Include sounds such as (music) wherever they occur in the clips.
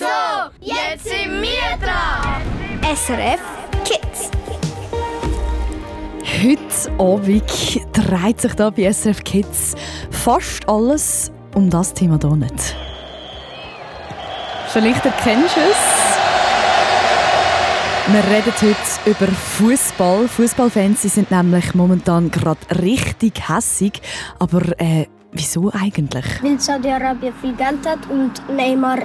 So, jetzt sind wir dran. SRF Kids. Heute Abend dreht sich da bei SRF Kids fast alles um das Thema hier nicht. Vielleicht erkennst du es. Wir reden heute über Fußball. Fußballfans sind nämlich momentan gerade richtig hässig. Aber äh, wieso eigentlich? Weil Saudi-Arabien viel Geld hat und Neymar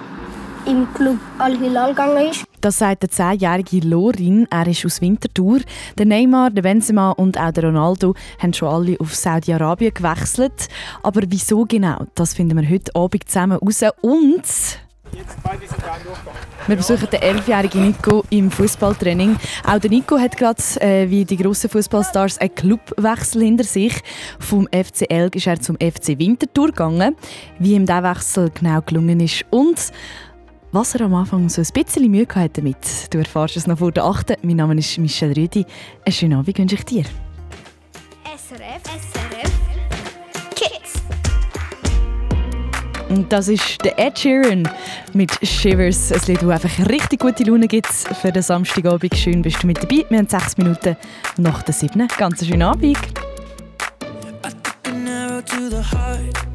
im Club Al-Hilal gegangen ist. Das sagt der 10-jährige Lorin. Er ist aus Winterthur. Der Neymar, der Benzema und auch der Ronaldo haben schon alle auf Saudi-Arabien gewechselt. Aber wieso genau? Das finden wir heute Abend zusammen raus. Und wir besuchen den 11-jährigen Nico im Fußballtraining. Auch der Nico hat gerade, äh, wie die grossen Fußballstars, einen Clubwechsel hinter sich. Vom FC Elg ist er zum FC Winterthur gegangen. Wie ihm dieser Wechsel genau gelungen ist und was er am Anfang so ein bisschen Mühe hatte damit. Du erfährst es noch vor der 8. Mein Name ist Michelle Rüdi. Einen schönen Abend wünsche ich dir. SRF, SRF Kids. Und das ist der Ed Sheeran mit Shivers. Ein Lied, das einfach richtig gute Laune gibt für den Samstagabend. Schön bist du mit dabei. Wir haben sechs Minuten nach der 7. Ganz einen schönen Abend. to the heart.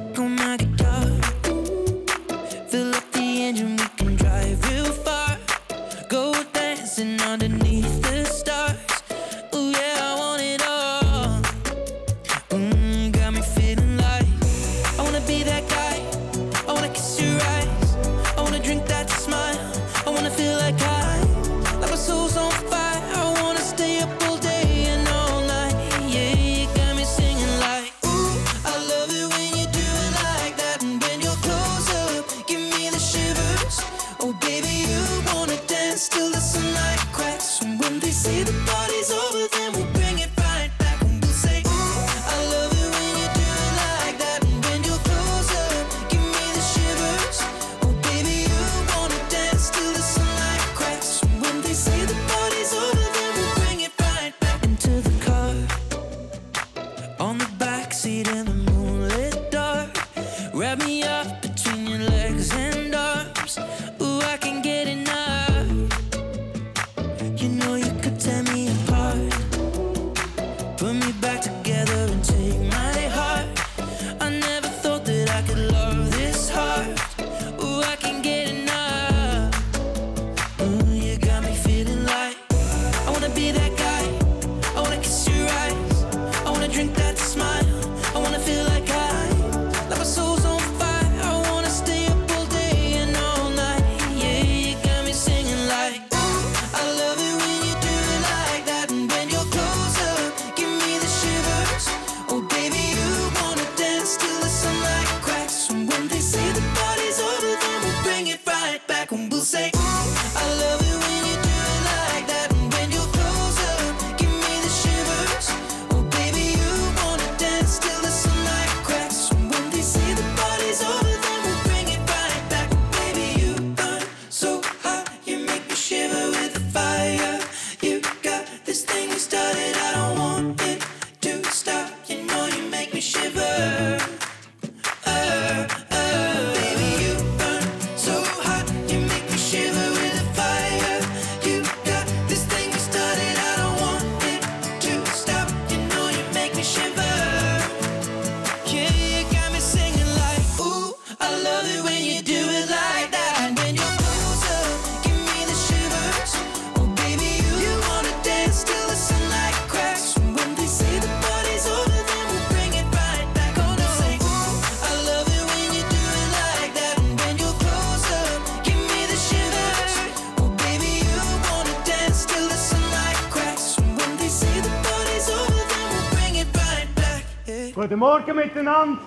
Morgen miteinander.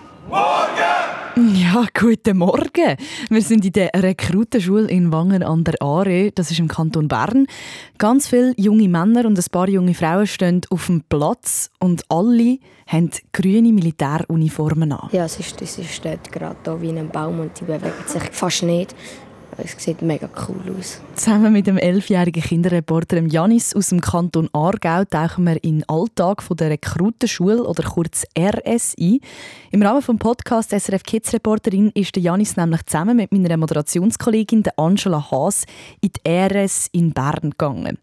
Ja, guten Morgen. Wir sind in der Rekrutenschule in Wangen an der Aare. Das ist im Kanton Bern. Ganz viele junge Männer und ein paar junge Frauen stehen auf dem Platz und alle haben grüne Militäruniformen an. Ja, es ist, es steht gerade da wie ein Baum und die bewegt sich fast nicht. Es sieht mega cool aus. Zusammen mit dem elfjährigen Kinderreporter Janis aus dem Kanton Aargau tauchen wir in den Alltag der Rekrutenschule oder kurz RSI. Im Rahmen des Podcasts SRF Kids Reporterin ist Janis nämlich zusammen mit meiner Moderationskollegin Angela Haas in die RS in Bern gegangen.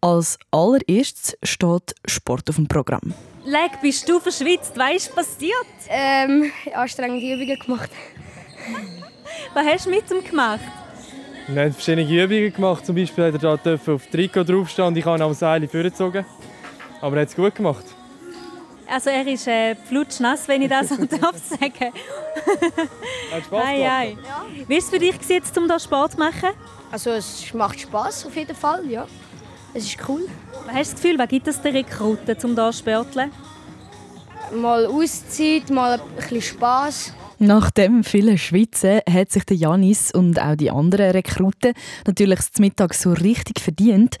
Als allererstes steht Sport auf dem Programm. Leg, bist du verschwitzt? Weißt du, was passiert? Ähm, anstrengende Übungen gemacht. Was hast du mit ihm gemacht? Wir haben verschiedene Übungen gemacht. Zum Beispiel hat er da auf Trikot draufstehen und ich habe am Seil vorgezogen. Aber er hat es gut gemacht. Also er ist äh, flutschnass, wenn ich das (laughs) so darf sagen. Hat Spaß Ei, gemacht? ei. Wie war es für dich, gewesen, um hier Sport zu machen? Also es macht Spaß auf jeden Fall, ja. Es ist cool. Hast du das Gefühl, was gibt es den Rekruten, um hier zu sporteln? Mal Auszeit, mal ein bisschen Spaß. Nach dem vielen Schwitzen hat sich der Janis und auch die anderen Rekruten natürlich zum Mittag so richtig verdient.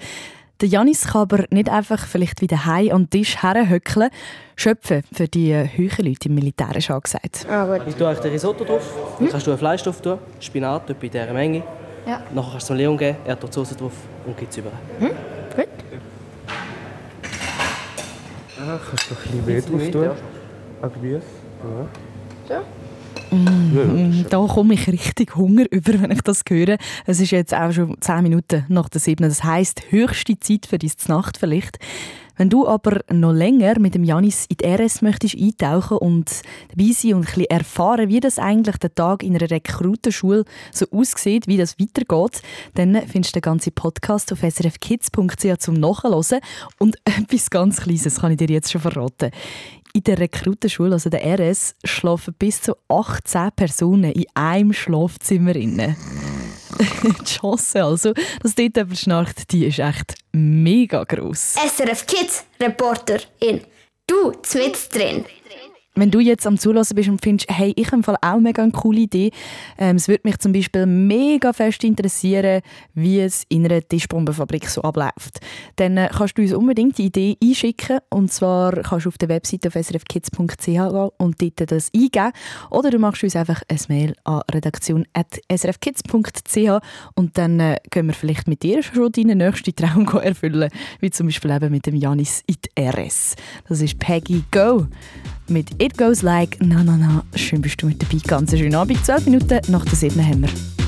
Der Janis kann aber nicht einfach vielleicht wieder heim an den Tisch herhöckeln. Schöpfen für die höheren Leute im Militär ist angesagt. Ah, gut. Ich tue euch den Risotto drauf, dann kannst du einen Fleisch drauf tun, Spinat etwa in dieser Menge. Ja. Nachher kannst du es Leon geben, er tut die Soße drauf und gibt es über. Gut. Ah, kannst du ein bisschen mehr drauf tun? An Gemüse? Mm, Da komme ich richtig Hunger (laughs) über, wenn ich das höre. Es ist jetzt auch schon 10 Minuten nach der 7. Das heisst, höchste Zeit für deine Nacht vielleicht. Wenn du aber noch länger mit dem Janis in die RS möchtest eintauchen und dabei sein und ein bisschen erfahren, wie das eigentlich der Tag in einer Rekrutenschule so aussieht, wie das weitergeht, dann findest du den ganzen Podcast auf srfkids.ch zum Nachhören. Und (laughs) etwas ganz Kleines kann ich dir jetzt schon verraten. In der Rekrutenschule, also der RS, schlafen bis zu 18 Personen in einem Schlafzimmer. (laughs) Die Chance also, dass dort jemand schnarcht, die ist echt mega gross. SRF Kids Reporter in Du, mit drin. Wenn du jetzt am Zulassen bist und findest, hey, ich habe im Fall auch mega eine coole Idee, ähm, es würde mich zum Beispiel mega fest interessieren, wie es in einer Tischbombenfabrik so abläuft, dann äh, kannst du uns unbedingt die Idee einschicken. Und zwar kannst du auf der Webseite auf srfkids.ch gehen und dort das eingeben. Oder du machst uns einfach ein Mail an redaktion.srfkids.ch und dann äh, können wir vielleicht mit dir schon deinen nächsten Traum erfüllen, wie zum Beispiel eben mit dem Janis in die RS. Das ist Peggy Go mit It Goes Like Na Na Na. Schön bist du mit dabei. Ganz schönen Abend. 12 Minuten nach der 7 haben wir.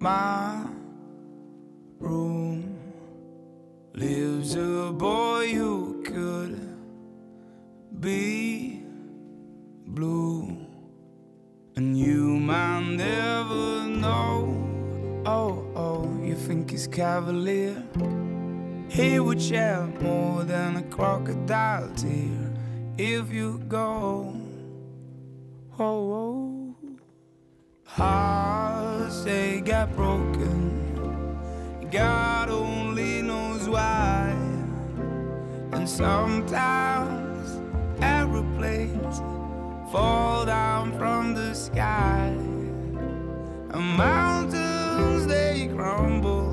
My room lives a boy who could be blue, and you might never know. Oh, oh, you think he's cavalier? He would shed more than a crocodile tear if you go. Oh, oh. Hearts they got broken. God only knows why. And sometimes aeroplanes fall down from the sky. And mountains they crumble.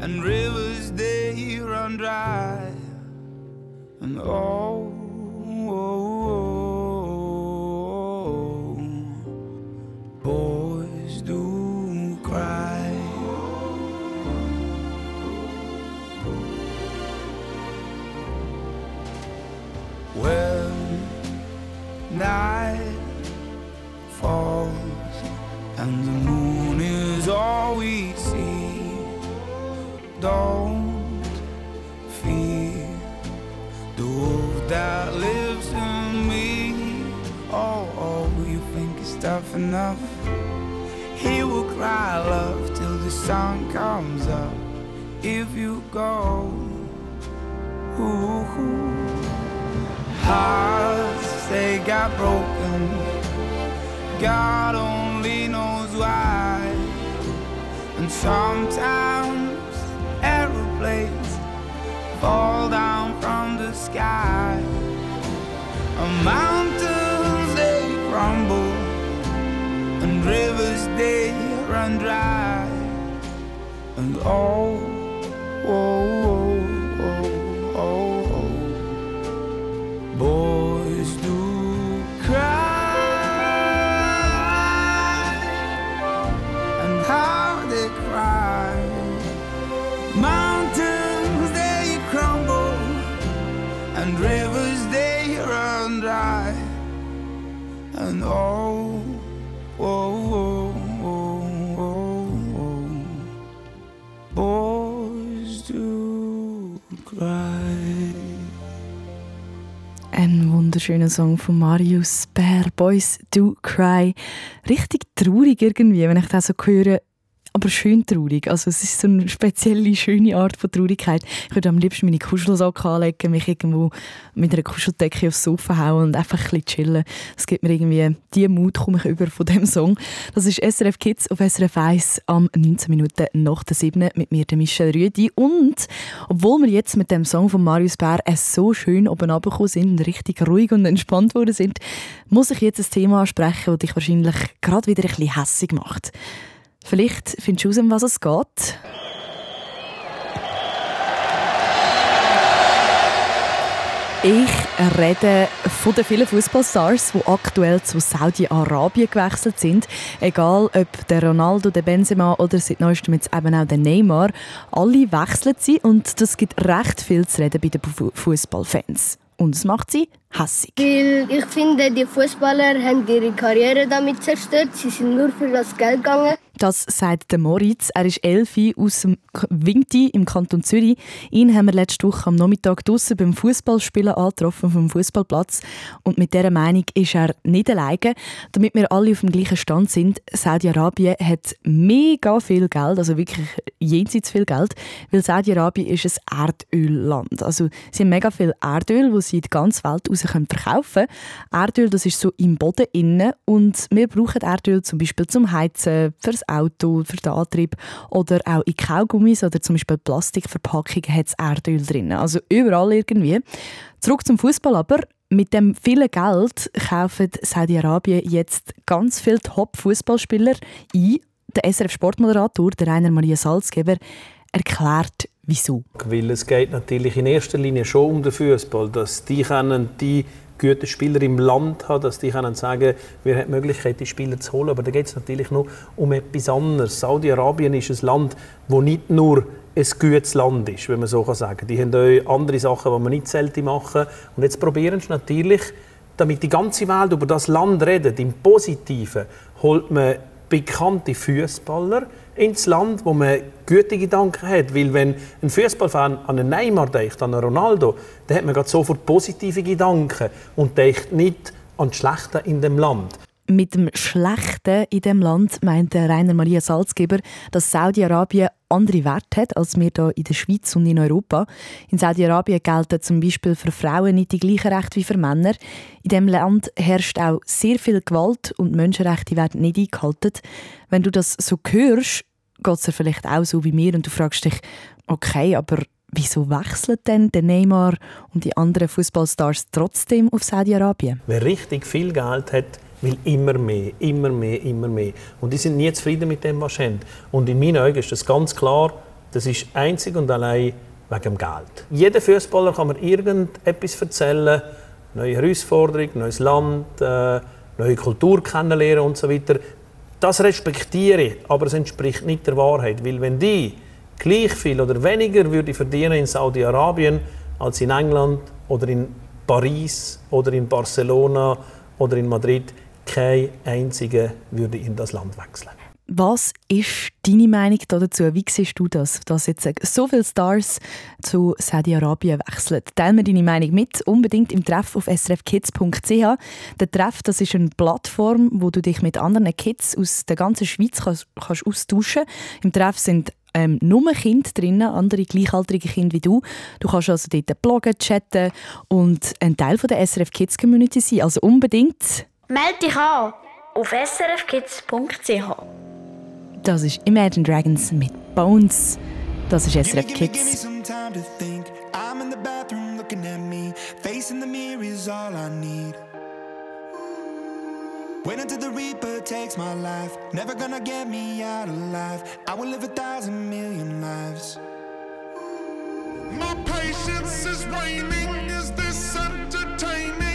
And rivers they run dry. And oh, oh, oh, night falls and the moon is all we see, don't fear the wolf that lives in me. Oh, oh, you think it's tough enough? He will cry love till the sun comes up. If you go, hearts they got broken. God only knows why. And sometimes aeroplanes fall down from the sky. And mountains they crumble, and rivers they run dry. And all. oh, Wunderschöner Song von Marius Bär, Boys Do Cry. Richtig traurig irgendwie, wenn ich das so höre. Aber schön traurig. Also es ist so eine spezielle, schöne Art von Traurigkeit. Ich würde am liebsten meine Kuschelsocke anlegen, mich irgendwo mit einer Kuscheldecke aufs Sofa hauen und einfach ein bisschen chillen. Es gibt mir irgendwie, die Mut komme ich über von dem Song. Das ist SRF Kids auf SRF 1 am 19 Minuten nach der 7 mit mir, der Michel Rüdi. Und obwohl wir jetzt mit dem Song von Marius Bär so schön oben runtergekommen sind und richtig ruhig und entspannt worden sind, muss ich jetzt ein Thema ansprechen, das dich wahrscheinlich gerade wieder ein bisschen hässig macht. Vielleicht findest du raus, um was es geht. Ich rede von den vielen Fußballstars, die aktuell zu Saudi-Arabien gewechselt sind. Egal ob der Ronaldo, der Benzema oder seit neuestem jetzt eben auch der Neymar. Alle wechseln sie und das gibt recht viel zu reden bei den Fu- Fußballfans. Und es macht sie hässig. Weil ich finde, die Fußballer haben ihre Karriere damit zerstört. Sie sind nur für das Geld gegangen. Das sagt der Moritz. Er ist Elfi aus dem Winti im Kanton Zürich. Ihn haben wir letzte Woche am Nachmittag draussen beim Fußballspielen angetroffen vom Fußballplatz. Und mit dieser Meinung ist er nicht alleine. Damit wir alle auf dem gleichen Stand sind, Saudi-Arabien hat mega viel Geld, also wirklich jenseits viel Geld, weil Saudi-Arabien ist ein Erdölland. Also sie haben mega viel Erdöl, das sie in die ganze Welt raus können verkaufen können. Erdöl, das ist so im Boden innen und wir brauchen Erdöl zum Beispiel zum Heizen, fürs Auto, für den Antrieb oder auch in Kaugummis oder zum Beispiel Plastikverpackungen hat es Erdöl drin. Also überall irgendwie. Zurück zum Fußball aber. Mit dem vielen Geld kaufen Saudi-Arabien jetzt ganz viele Top-Fußballspieler ein. Der SRF-Sportmoderator, der Rainer Maria Salzgeber, erklärt, wieso. Weil es geht natürlich in erster Linie schon um den Fußball, dass die können die gute Spieler im Land haben, dass die können sagen wir haben die Möglichkeit, die Spieler zu holen. Aber da geht es natürlich noch um etwas anderes. Saudi-Arabien ist ein Land, wo nicht nur ein gutes Land ist, wenn man so sagen kann. Die haben auch andere Sachen, die man nicht selten machen. Und jetzt probieren sie natürlich, damit die ganze Welt über das Land redet, im Positiven, holt man bekannte Fußballer ins Land, wo man gute Gedanken hat. Weil wenn ein Fußballfan an einen Neymar denkt, an einen Ronaldo, dann hat man sofort positive Gedanken und denkt nicht an das Schlechte in dem Land. Mit dem Schlechten in dem Land meint Rainer Maria Salzgeber, dass Saudi-Arabien andere Werte hat als wir hier in der Schweiz und in Europa. In Saudi-Arabien gelten zum Beispiel für Frauen nicht die gleichen Rechte wie für Männer. In dem Land herrscht auch sehr viel Gewalt und Menschenrechte werden nicht eingehalten. Wenn du das so hörst, geht es dir vielleicht auch so wie mir und du fragst dich, okay, aber wieso wechseln denn der Neymar und die anderen Fußballstars trotzdem auf Saudi-Arabien? Wer richtig viel Geld hat, will immer mehr, immer mehr, immer mehr. Und die sind nie zufrieden mit dem, was sie haben. Und in meinen Augen ist das ganz klar, das ist einzig und allein wegen dem Geld. Jeder Fußballer kann mir irgendetwas erzählen, neue Herausforderung, neues Land, äh, neue Kultur kennenlernen und so weiter. Das respektiere ich, aber es entspricht nicht der Wahrheit, weil wenn die gleich viel oder weniger würde verdienen in Saudi-Arabien als in England oder in Paris oder in Barcelona oder in Madrid, kein einziger würde in das Land wechseln. Was ist deine Meinung dazu? Wie siehst du das, dass jetzt so viele Stars zu Saudi-Arabien wechseln? Teil mir deine Meinung mit, unbedingt im Treff auf srfkids.ch. Der Treff das ist eine Plattform, wo du dich mit anderen Kids aus der ganzen Schweiz kannst, kannst austauschen Im Treff sind ähm, nur Kinder drinnen, andere gleichaltrige Kinder wie du. Du kannst also dort bloggen, chatten und ein Teil von der SRF Kids Community sein. Also unbedingt... Meld dich an auf srfkids.ch. Das ist Imagine Dragons mit Bones. Das ist SRF Kids. I'm in the bathroom looking at me. Facing the mirror is all I need. Wait until the Reaper takes my life. Never gonna get me out alive. I will live a thousand million lives. My patience is waning. Is this entertaining?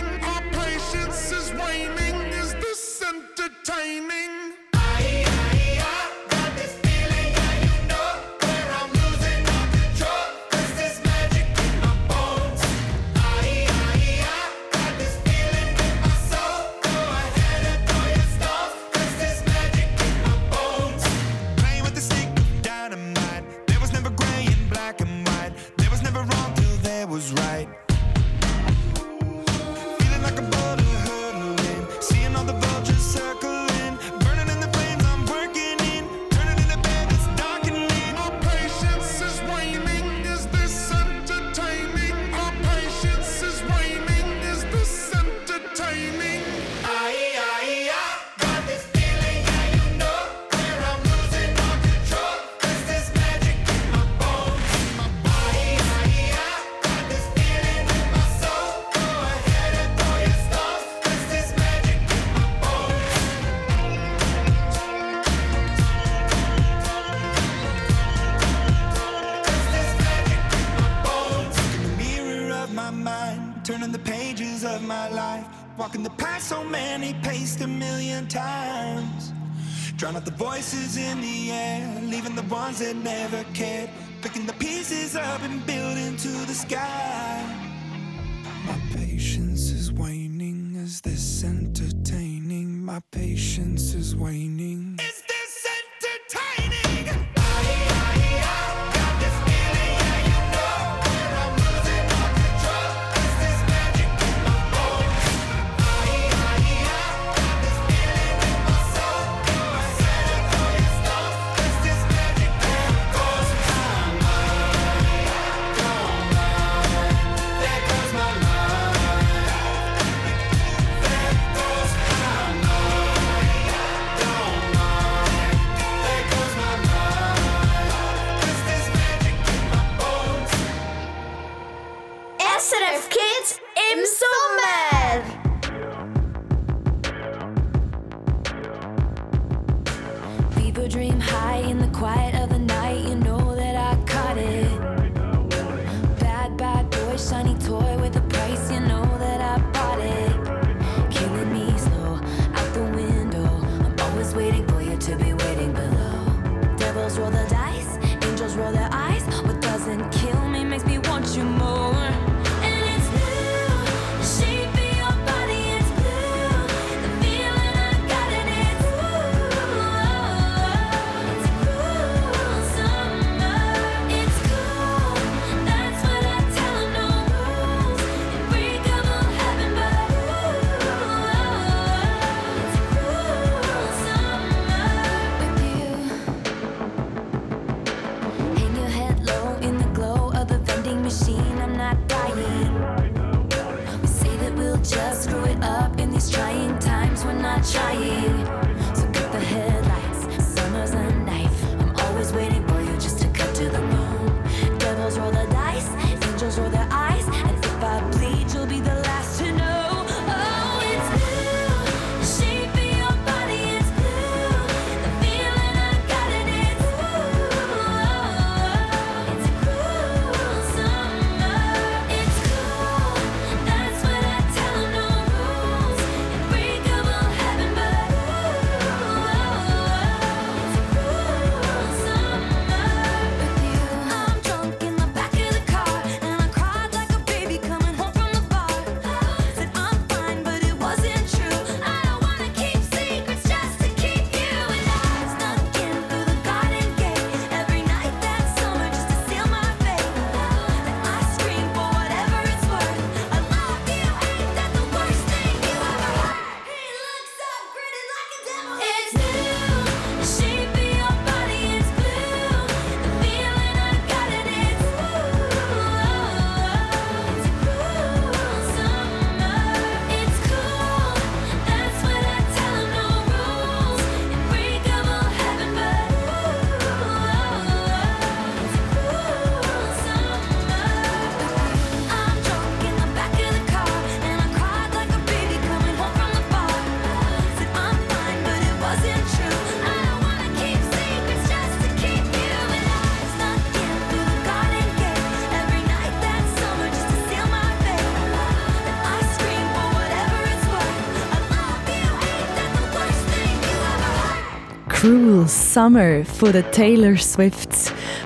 Summer von der Taylor Swift.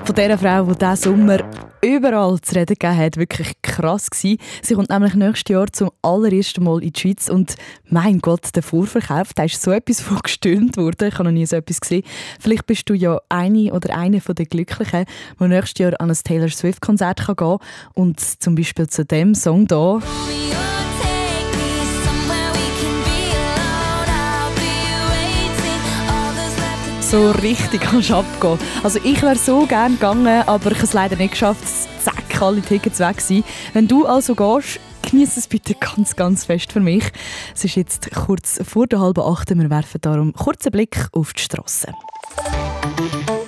Von dieser Frau, die diesen Sommer überall zu reden gegeben hat. Wirklich krass gewesen. Sie kommt nämlich nächstes Jahr zum allerersten Mal in die Schweiz und mein Gott, der Vorverkauf, da ist so etwas (laughs) von gestöhnt worden. Ich habe noch nie so etwas gesehen. Vielleicht bist du ja eine oder eine von den Glücklichen, die nächstes Jahr an ein Taylor Swift Konzert kann gehen und zum Beispiel zu dem Song hier so richtig kannst abgehen. Also ich wäre so gerne gegangen, aber ich habe es leider nicht geschafft. Zack, alle Tickets weg sind. Wenn du also gehst, genieße es bitte ganz, ganz fest für mich. Es ist jetzt kurz vor der halben acht. Wir werfen darum kurzen Blick auf die Straße.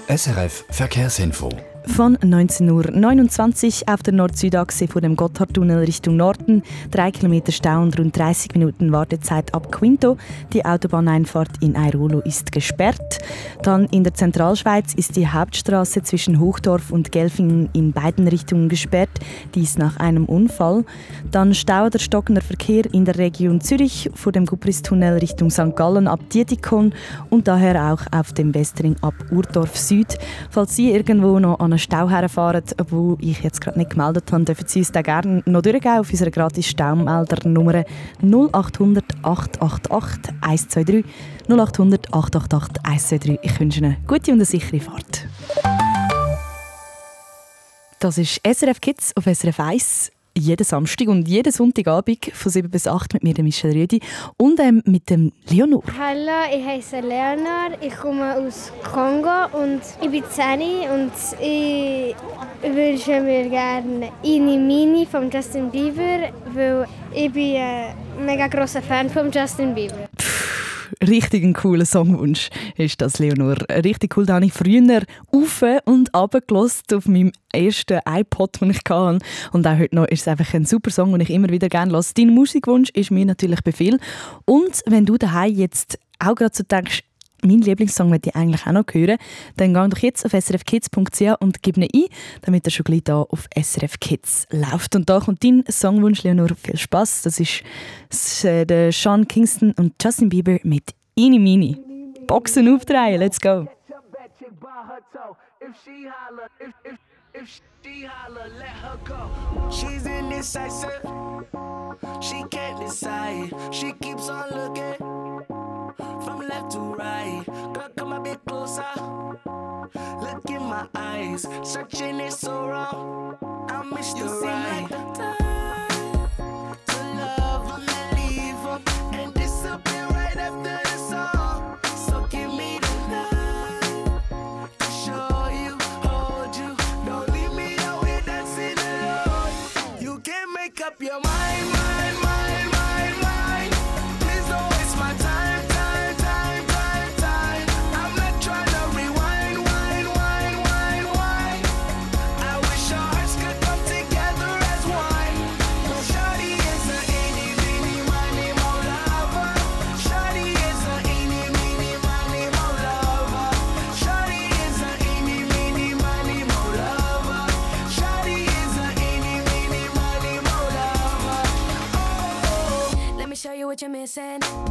SRF Verkehrsinfo. Von 19.29 Uhr auf der Nord-Süd-Achse vor dem Gotthardtunnel Richtung Norden. Drei Kilometer Stau und rund 30 Minuten Wartezeit ab Quinto. Die Autobahneinfahrt in Airolo ist gesperrt. Dann in der Zentralschweiz ist die Hauptstraße zwischen Hochdorf und Gelfingen in beiden Richtungen gesperrt. Dies nach einem Unfall. Dann Stau oder stockender Verkehr in der Region Zürich vor dem Gubristunnel Richtung St. Gallen ab Dietikon und daher auch auf dem Westring ab Urdorf Süd. Falls Sie irgendwo noch an einen Stau herfahren, wo ich jetzt gerade nicht gemeldet habe, dürfen Sie uns da gerne noch durchgehen auf unserer gratis Staumeldernummer 0800 888 123 0800 888 123. Ich wünsche Ihnen eine gute und eine sichere Fahrt. Das ist SRF Kids auf SRF 1 jeden Samstag und jeden Sonntagabend von 7 bis 8 mit mir, der Michelle Rüdi, und ähm, mit dem Leonor. Hallo, ich heiße Leonor, ich komme aus Kongo und ich bin 10 und ich wünsche mir gerne «Ini Mini» von Justin Bieber, weil ich bin ein mega grosser Fan von Justin Bieber. Richtig ein cooler Songwunsch ist das, Leonor. Richtig cool. Da habe ich früher auf und runter gehört auf meinem ersten iPod, den ich hatte. Und auch heute noch ist es einfach ein super Song, den ich immer wieder gerne höre. Dein Musikwunsch ist mir natürlich Befehl. Und wenn du daheim jetzt auch gerade so denkst, mein Lieblingssong möchte ich eigentlich auch noch hören. Dann geh doch jetzt auf srfkids.ch und gib ihn ein, damit er schon gleich hier auf SRF Kids läuft. Und da kommt dein Songwunsch, Leonor. Viel Spaß. Das ist äh, der Sean Kingston und Justin Bieber mit Ini Mini. Boxen aufdrehen, let's go. If she holler, if, if If she holler, let her go. She's indecisive. She can't decide. She keeps on looking from left to right. Girl, come a bit closer. Look in my eyes. Searching is so wrong. I miss you the right. missing.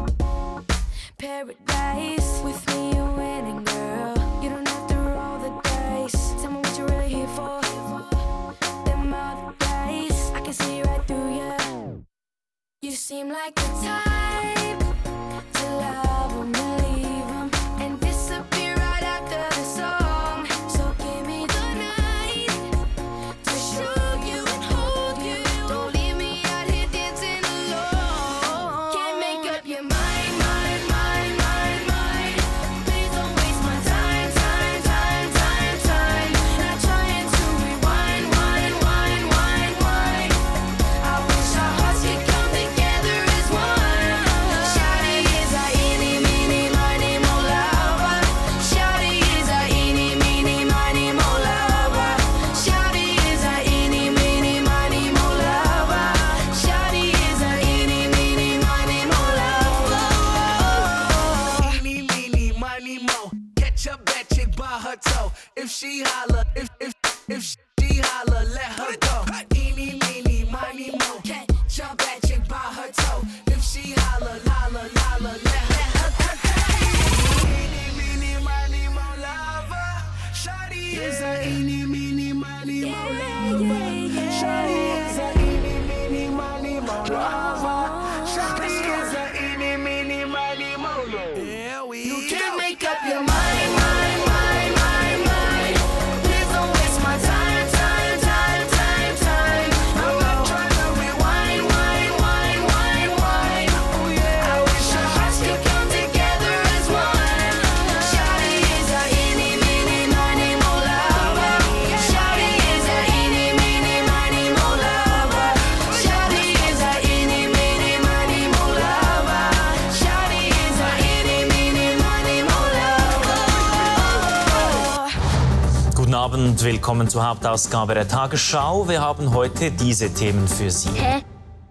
und willkommen zur Hauptausgabe der Tagesschau. Wir haben heute diese Themen für Sie. Hä?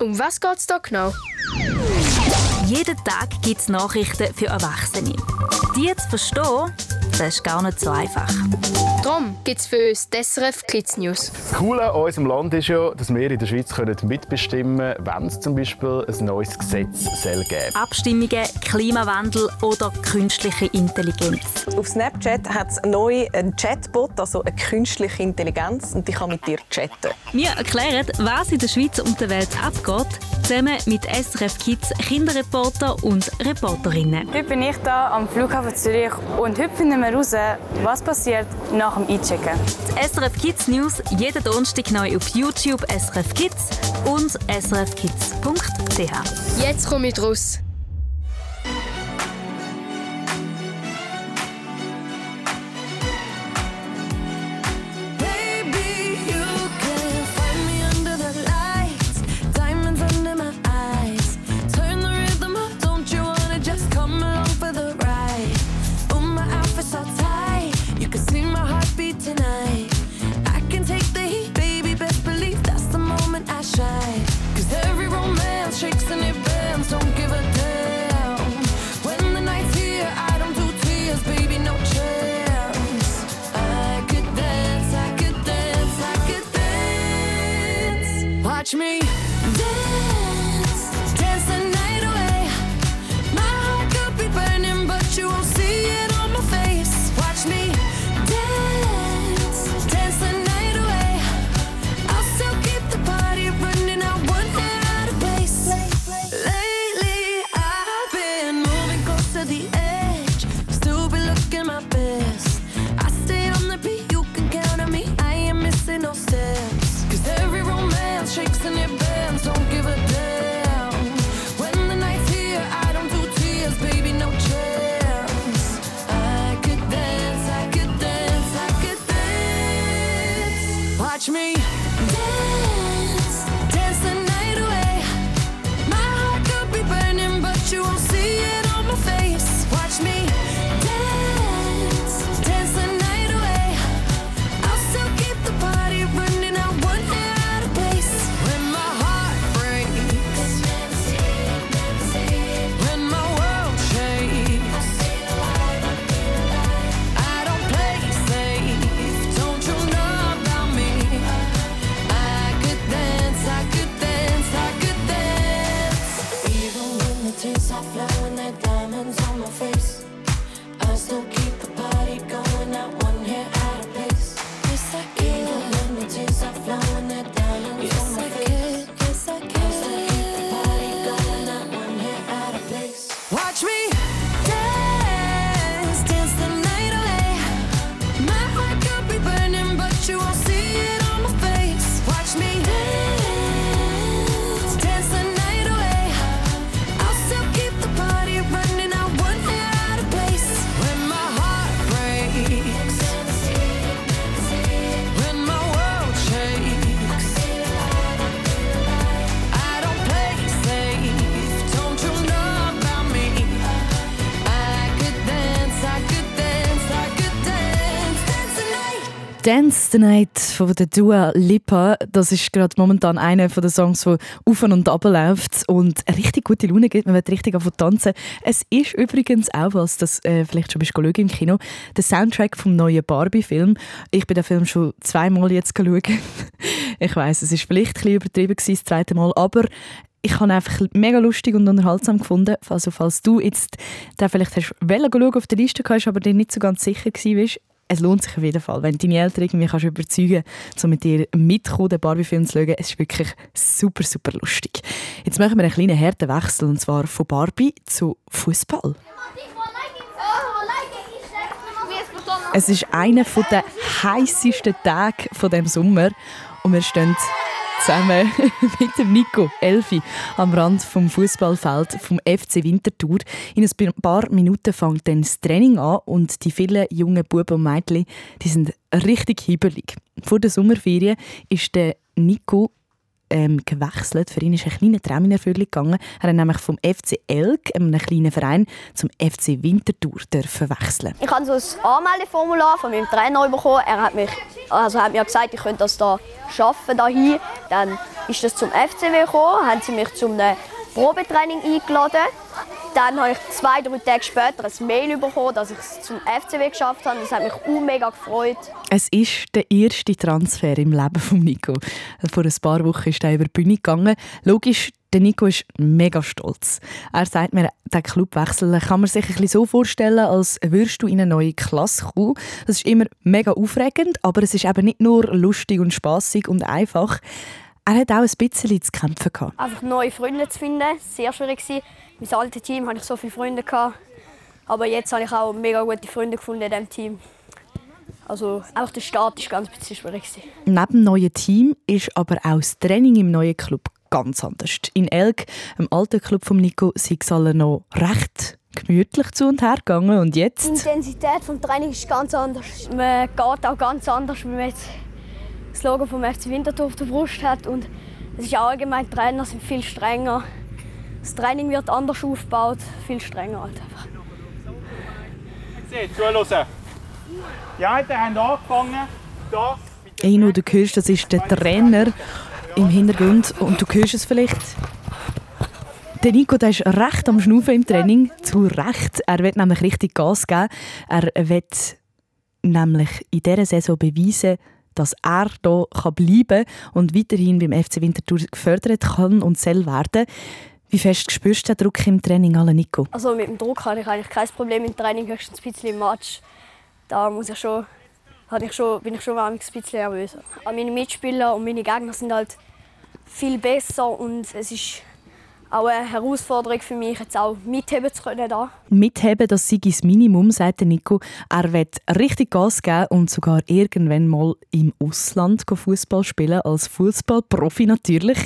Um was geht's da genau? Jeden Tag gibt es Nachrichten für Erwachsene. Die zu verstehen, das ist gar nicht so einfach. Darum gibt es für uns SRF Kids News. Das Coole an unserem Land ist ja, dass wir in der Schweiz mitbestimmen können, wenn es zum Beispiel ein neues Gesetz soll geben soll. Abstimmungen, Klimawandel oder künstliche Intelligenz. Auf Snapchat hat es neu einen Chatbot, also eine künstliche Intelligenz, und die kann mit dir chatten. Wir erklären, was in der Schweiz und der Welt abgeht, zusammen mit SRF Kids Kinderreporter und Reporterinnen. Heute bin ich hier am Flughafen Zürich und heute finden wir heraus, was passiert nach nach Einchecken. Die SRF Kids News jeden Donnerstag neu auf YouTube SRF Kids und srfkids.ch. Jetzt komme ich raus. Dance the Night von der Dua Lipa, das ist gerade momentan einer der Songs, der auf und ab läuft und eine richtig gute Laune gibt. Man wird richtig auf tanzen. Es ist übrigens auch was, das äh, vielleicht schon bist du im Kino, der Soundtrack vom neuen Barbie-Film. Ich bin den Film schon zweimal jetzt schauen. (laughs) ich weiß, es ist vielleicht ein bisschen übertrieben gewesen, das zweite Mal, aber ich habe einfach mega lustig und unterhaltsam gefunden. Also falls du jetzt den vielleicht hast auf der Liste hast, aber dir nicht so ganz sicher bist, es lohnt sich auf jeden Fall. Wenn deine Eltern irgendwie kannst überzeugen kannst, so mit dir mitkommen, den Barbie-Film zu schauen, es ist wirklich super, super lustig. Jetzt machen wir einen kleinen harten Wechsel, und zwar von Barbie zu Fußball. Es ist einer der heißesten Tage von dem Sommer und wir stehen zusammen (laughs) mit dem Nico Elfi am Rand vom Fußballfeld vom FC Winterthur. In ein paar Minuten fängt dann das Training an und die vielen jungen Buben und Mädchen, die sind richtig hibbelig. Vor der Sommerferien ist der Nico ähm, gewechselt. Für ihn ist ein kleiner Traum in Erfüllung gegangen. Er hat nämlich vom FC Elk, einem kleinen Verein, zum FC Winterthur dürfen wechseln. Ich habe so ein Anmeldeformular von meinem Trainer bekommen. Er hat, mich, also hat mir gesagt, ich könnte das da schaffen dahin. Dann ist das zum FCW gekommen, haben sie mich zum Probetraining eingeladen. Dann habe ich zwei, drei Tage später ein Mail bekommen, dass ich es zum FCW geschafft habe. Das hat mich auch mega gefreut. Es ist der erste Transfer im Leben von Nico. Vor ein paar Wochen ist er über die Bühne gegangen. Logisch, der Nico ist mega stolz. Er sagt mir, den Clubwechsel kann man sich ein bisschen so vorstellen, als würdest du in eine neue Klasse kommen. Das ist immer mega aufregend, aber es ist eben nicht nur lustig und spaßig und einfach. Er hat auch ein bisschen zu kämpfen gehabt. Einfach neue Freunde zu finden, sehr schwierig gewesen. Mein altes Team hatte ich so viele Freunde gehabt. Aber jetzt habe ich auch mega gute Freunde gefunden in diesem Team. Also auch der Start war ganz bisschen schwierig. gewesen. Neben dem neuen Team ist aber auch das Training im neuen Club ganz anders. In Elk, im alten Club von Nico, sind es alle noch recht gemütlich zu und her gegangen. Und Die jetzt? Intensität des Trainings ist ganz anders. Man geht auch ganz anders, wenn man jetzt das Logo vom FC Winterthur auf der Brust hat. Und es ist auch allgemein, die Trainer sind viel strenger. Das Training wird anders aufgebaut, viel strenger halt einfach. Zuhören. Die einen haben angefangen, da Eno, du hörst, das ist der Trainer im Hintergrund und du hörst es vielleicht. Der Nico der ist recht am Schnaufen im Training, zu Recht. Er wird nämlich richtig Gas geben. Er wird nämlich in dieser Saison beweisen, dass er hier bleiben kann und weiterhin beim FC Winterthur gefördert kann und soll werden. Wie fest spürst du den Druck im Training, alle Nico? Also mit dem Druck habe ich eigentlich kein Problem im Training, höchstens ein bisschen im Match. Da muss ich schon, ich schon, bin ich schon ein bisschen nervös. Meine Mitspieler und meine Gegner sind halt viel besser und es ist auch eine Herausforderung für mich, jetzt auch mitheben zu können. Da. Mitheben, das sei das Minimum, sagt Nico. Er wird richtig Gas geben und sogar irgendwann mal im Ausland Fußball spielen, als Fußballprofi natürlich.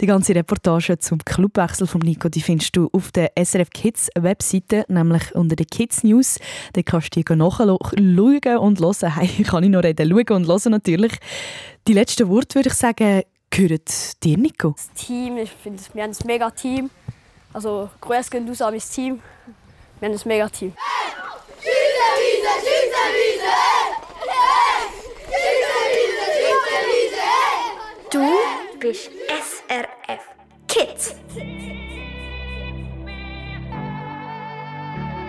Die ganze Reportage zum Clubwechsel von Nico die findest du auf der SRF Kids Webseite, nämlich unter den Kids News. Da kannst du dir nachschauen und hören. Hey, (laughs) kann ich noch reden? Schauen und hören natürlich. Die letzten Worte würde ich sagen, gehören dir, Nico. Das Team, ich finde, wir haben ein mega Team. Also Grüße gehen raus an mein Team. Wir haben ein mega Team. Du bist SRF Kids.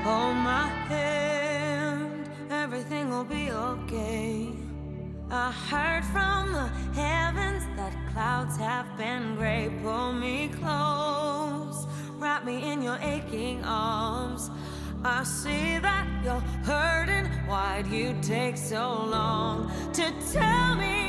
Hold my hand, everything will be okay. I heard from the heavens that clouds have been gray. Pull me close, wrap me in your aching arms. I see that you're hurting. Why'd you take so long to tell me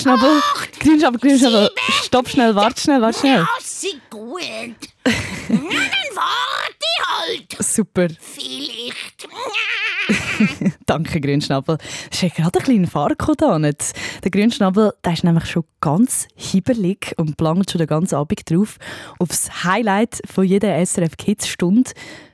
Grünschnabel, Grünschnabel, Grünschnabel, stopp schnell, warte schnell, warte schnell. sie gut. Dann warte halt. Super. Vielleicht. (laughs) Danke, Grünschnabel. Es ist ja gerade ein kleiner Farko da. Nicht? Der Grünschnabel der ist nämlich schon ganz hibbelig und plangt schon den ganzen Abend drauf aufs Highlight von jeder SRF Kids Stunde.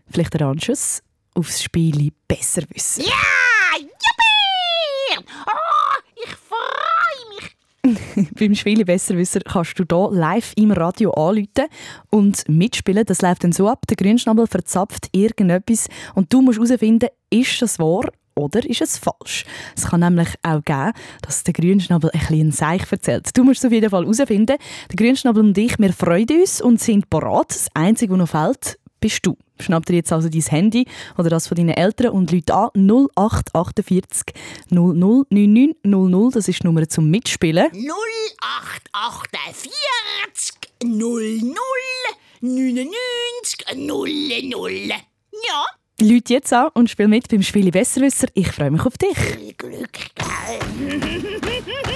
Vielleicht der Anschluss aufs Spiel besser wissen. Ja, juppie! Oh, ich freue mich. (laughs) Beim Spiele Besserwisser kannst du hier live im Radio anrufen und mitspielen. Das läuft dann so ab. Der Grünschnabel verzapft irgendetwas und du musst herausfinden, ist das wahr oder ist es falsch? Es kann nämlich auch geben, dass der Grünschnabel ein bisschen Seich erzählt. Du musst es auf jeden Fall herausfinden. Der Grünschnabel und ich, wir freuen uns und sind parat. Das Einzige, was noch fehlt, bist du. Schnapp dir jetzt also dein Handy oder das von deinen Eltern und Leute an 0848 00 99 00. Das ist die Nummer zum Mitspielen. 0848 00 99 00. Ja, Leute jetzt an und spiel mit beim Spiele Besserwisser. Ich freue mich auf dich. Glück, gell? (laughs)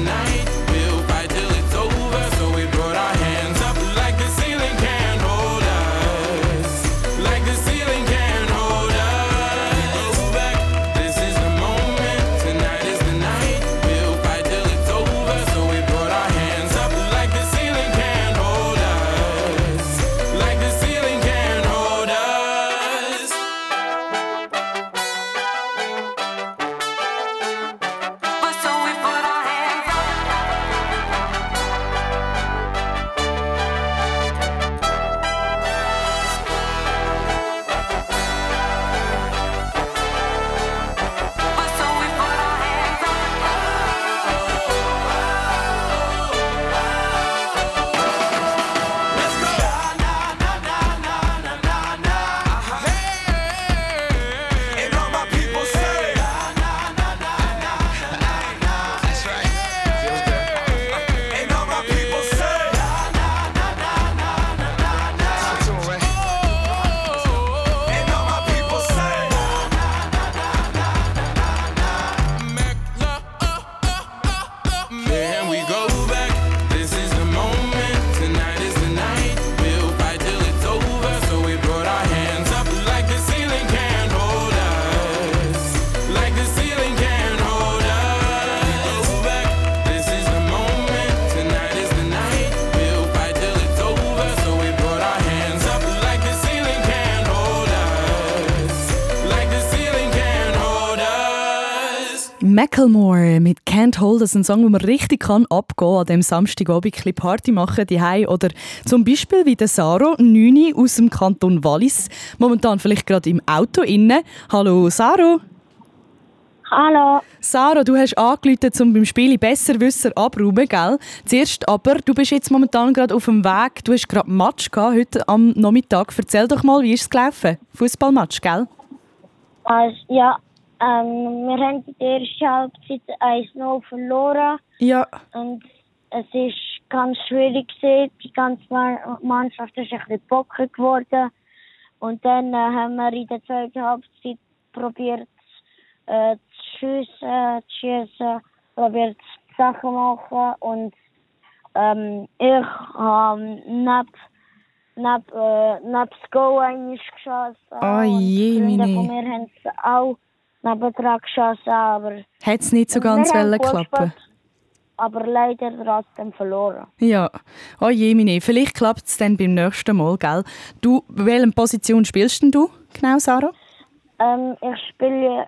Macklemore mit Can't Hold, das ist ein Song, wo man richtig kann abgehen an dem Samstagabend ein bisschen Party machen die oder zum Beispiel wie der Saro, 9 aus dem Kanton Wallis, momentan vielleicht gerade im Auto inne. Hallo Saro. Hallo. Saro, du hast angerufen, um beim Spiel Besserwisser abräumen, gell? Zuerst aber, du bist jetzt momentan gerade auf dem Weg, du hast gerade Match gehabt, heute am Nachmittag. Erzähl doch mal, wie ist es gelaufen? Fußballmatch, gell? Also, ja, ähm, wir haben die erste Halbzeit 1-0 verloren. Ja. Und es ist ganz schwierig gewesen. Die ganze Ma- Mannschaft ist ein bisschen bockig geworden. Und dann äh, haben wir in der zweiten Halbzeit probiert äh, zu schiessen, zu schiessen, probiert Sachen zu machen. Und ähm, ich habe neben, neben, äh, neben das Goal geschossen. Oh je, und Freunde meine. von mir haben es auch nebendran geschossen, aber... Hat es nicht so ganz klappen? Aber leider trotzdem verloren. Ja, oh je, meine. Vielleicht klappt es dann beim nächsten Mal, gell? Du, welche Position spielst denn du genau, Sarah? Ähm, ich spiele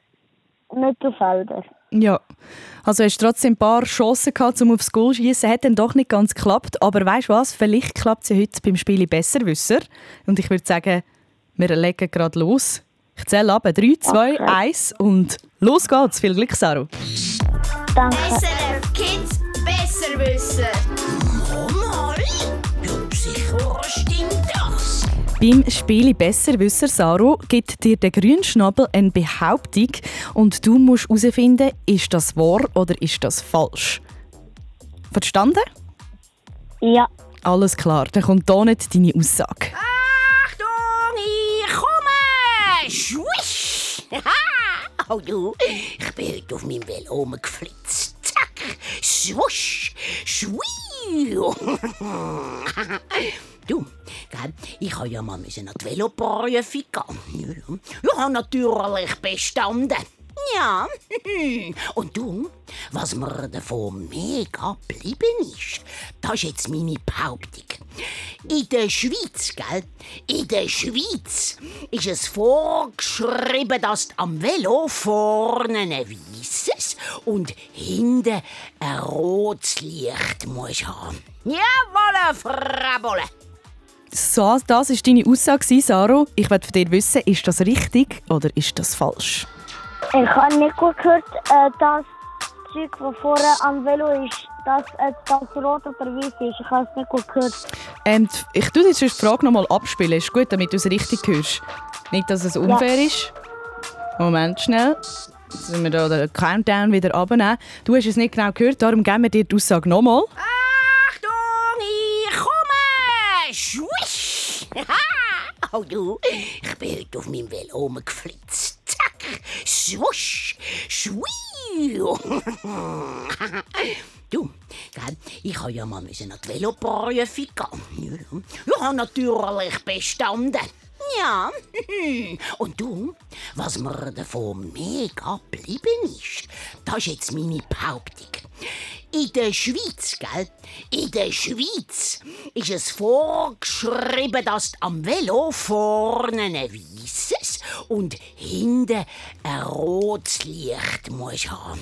Mittelfelder. Ja, also hast du trotzdem ein paar Chancen gehabt, um aufs Goal zu schießen. Hat dann doch nicht ganz geklappt. Aber weißt du was? Vielleicht klappt es ja heute beim Spiel Besserwisser. Und ich würde sagen, wir legen gerade los. Ich zähle ab. 3, 2, 1 und los geht's. Viel Glück, Sarah. Danke. SRF Kids besser wissen. Mal, ja, sicher stimmt das. Beim Spiel Besserwisser, Saro, gibt dir der Grünschnabel eine Behauptung und du musst herausfinden, ist das wahr oder ist das falsch. Verstanden? Ja. Alles klar, dann kommt hier nicht deine Aussage. Ich komme! Schwisch! Haha! (laughs) Oh du, ich bin heute auf meinem Velo rumgeflitzt. Zack! Swusch! Schwi! Du, (laughs) gell, ich habe ja mal müssen an die Veloprüfung gehen. Ja, Ich habe natürlich bestanden. Ja, (laughs) und du, was mir davon mega geblieben ist, das ist jetzt meine Behauptung. In der Schweiz, gell, in der Schweiz ist es vorgeschrieben, dass du am Velo vorne ein weißes und hinten ein rotes Licht musst haben. Jawohl, Frabole! So, das war deine Aussage, Saro. Ich möchte von dir wissen, ist das richtig oder ist das falsch? Ich habe nicht gut gehört, äh, das Zeug, das vorne am Velo ist, dass äh, das rot oder weiß ist. Ich habe es nicht gut gehört. Ähm, ich tue jetzt die Frage nochmal abspielen. Ist gut, damit du es richtig hörst. Nicht, dass es unfair ist. Moment schnell. Jetzt müssen wir da den Countdown wieder abnehmen. Du hast es nicht genau gehört, darum geben wir dir die Aussage nochmal. Achtung, ich komme! Schwisch! (laughs) Haha! Oh du, ich bin heute auf meinem Velo rumgeflitzt. Zack! Swusch! Schwi! Du, gell, ich habe ja mal müssen an die Veloprüfung gehen. Ja, Ich habe natürlich bestanden. Ja, (laughs) und du, was mir davon mega geblieben ist, das ist jetzt meine Behauptung. In der Schweiz, gell? In der Schweiz ist es vorgeschrieben, dass du am Velo vorne ein weißes und hinten ein rotes Licht musst haben.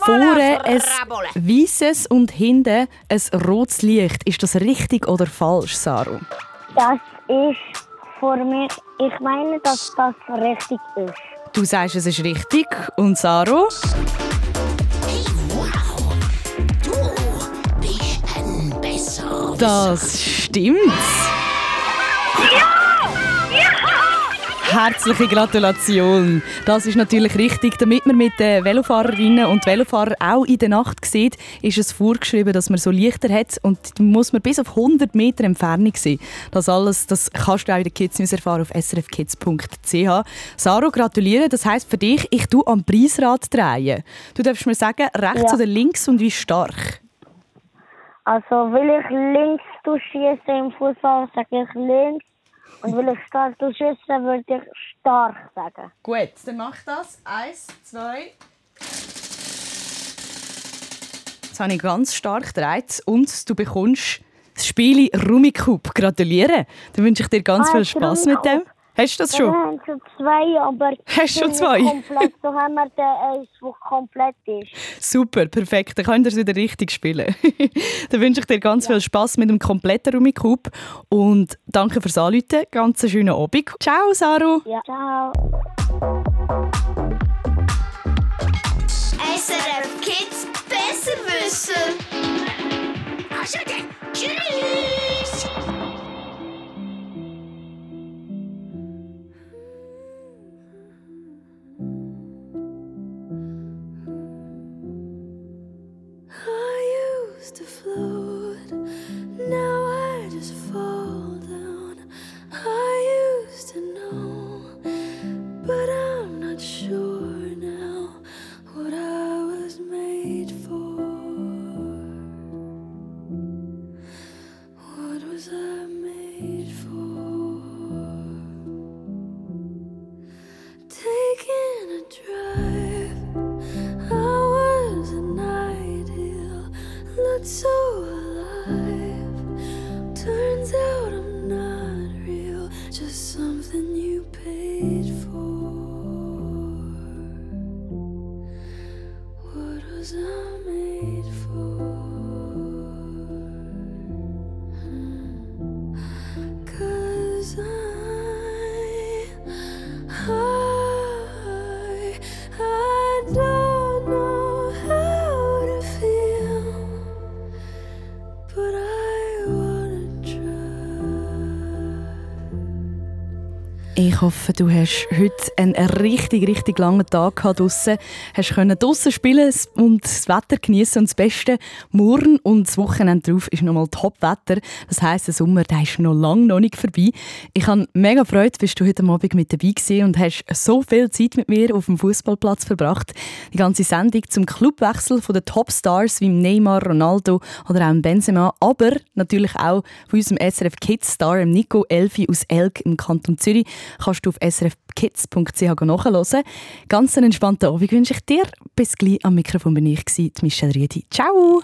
Vorne ein Frabole. weißes und hinten ein rotes Licht. Ist das richtig oder falsch, Saro? Das ist für mich, ich meine, dass das richtig ist. Du sagst, es ist richtig. Und Saro? Bist ein besser. Das stimmt. Herzliche Gratulation. Das ist natürlich richtig. Damit man mit den Velofahrerinnen und Velofahrern auch in der Nacht sieht, ist es vorgeschrieben, dass man so Lichter hat und muss man bis auf 100 Meter Entfernung sehen. Das alles, das kannst du auch in den Kids News erfahren auf srfkids.ch. Saro, gratuliere. Das heisst für dich, ich tue am Preisrad drehen. Du darfst mir sagen, rechts Ja. oder links und wie stark? Also, will ich links schießen im Fußball, sage ich links. Und will ich stark schießen, würde ich stark sagen. Gut, dann mach das. Eins, zwei. Jetzt habe ich ganz stark gedreht und du bekommst das Spiel Rummikub. Gratuliere. Dann wünsche ich dir ganz Ah, viel Spaß mit dem. Hast du das Ja, schon? Wir haben schon zwei, aber Hast du schon zwei? komplett. So haben wir den eins, der komplett ist. Super, perfekt. Dann könnt ihr es wieder richtig spielen. (laughs) Dann wünsche ich dir ganz viel Spaß mit dem kompletten Rummikub und danke fürs Anrufen. Ganz einen schönen Abend. Ciao, Saru. Ja. Ciao. SRF Kids besser wissen. Tschüss. To float, now I just fall down. I used to know, but I'm Ich hoffe, du hast heute einen richtig, richtig langen Tag gehabt. Hast können draussen spielen und das Wetter genießen und das Beste morgen und das Wochenende drauf ist nochmal Top-Wetter. Das heisst, der Sommer der ist noch lange noch nicht vorbei. Ich habe mega Freude, bist du heute Abend mit dabei gewesen und hast so viel Zeit mit mir auf dem Fußballplatz verbracht. Die ganze Sendung zum Clubwechsel von den Topstars wie Neymar, Ronaldo oder auch Benzema, aber natürlich auch von unserem SRF Kids Star Nico Elfi aus Elk im Kanton Zürich kannst du auf srfkids.ch nachhören. Ganz einen entspannten Abend wünsche ich dir. Bis gleich am Mikrofon bin ich, Michelle Rüdi. Ciao!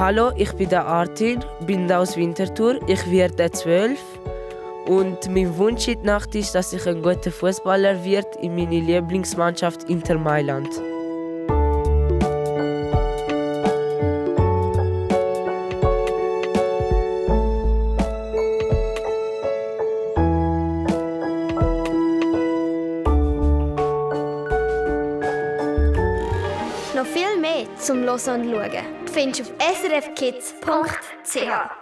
Hallo, ich bin der Artin, bin aus Winterthur. Ich werde zwölf und mein Wunsch in der Nacht ist, dass ich ein guter Fußballer wird in meiner Lieblingsmannschaft Inter Mailand. Noch viel mehr zum Hören und Schauen findest du auf srfkids.ch.